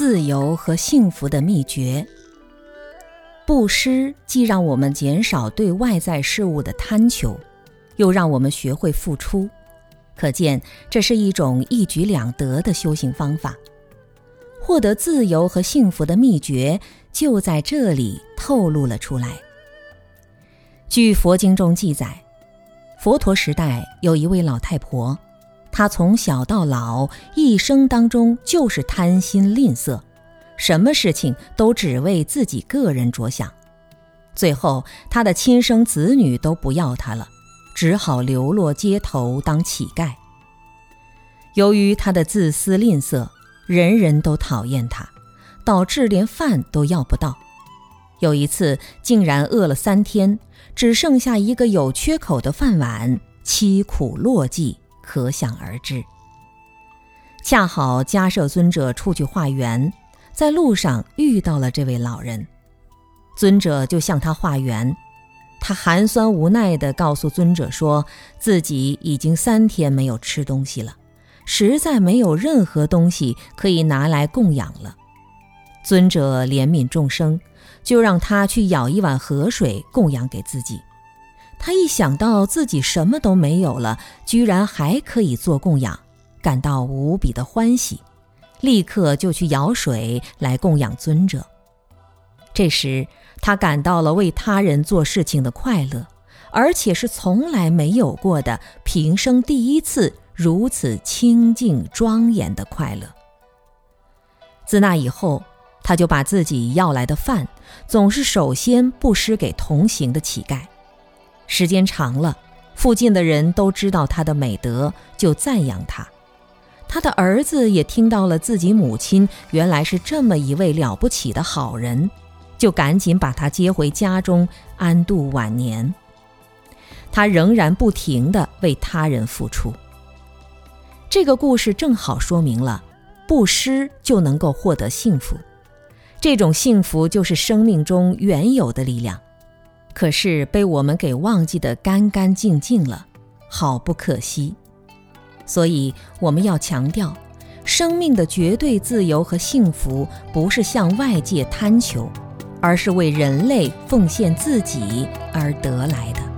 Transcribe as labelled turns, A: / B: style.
A: 自由和幸福的秘诀。布施既让我们减少对外在事物的贪求，又让我们学会付出，可见这是一种一举两得的修行方法。获得自由和幸福的秘诀就在这里透露了出来。据佛经中记载，佛陀时代有一位老太婆。他从小到老，一生当中就是贪心吝啬，什么事情都只为自己个人着想。最后，他的亲生子女都不要他了，只好流落街头当乞丐。由于他的自私吝啬，人人都讨厌他，导致连饭都要不到。有一次，竟然饿了三天，只剩下一个有缺口的饭碗，凄苦落寂。可想而知。恰好迦摄尊者出去化缘，在路上遇到了这位老人，尊者就向他化缘。他寒酸无奈地告诉尊者，说自己已经三天没有吃东西了，实在没有任何东西可以拿来供养了。尊者怜悯众生，就让他去舀一碗河水供养给自己。他一想到自己什么都没有了，居然还可以做供养，感到无比的欢喜，立刻就去舀水来供养尊者。这时，他感到了为他人做事情的快乐，而且是从来没有过的平生第一次如此清净庄严的快乐。自那以后，他就把自己要来的饭，总是首先布施给同行的乞丐。时间长了，附近的人都知道他的美德，就赞扬他。他的儿子也听到了自己母亲原来是这么一位了不起的好人，就赶紧把他接回家中安度晚年。他仍然不停地为他人付出。这个故事正好说明了，布施就能够获得幸福，这种幸福就是生命中原有的力量。可是被我们给忘记的干干净净了，好不可惜。所以我们要强调，生命的绝对自由和幸福不是向外界贪求，而是为人类奉献自己而得来的。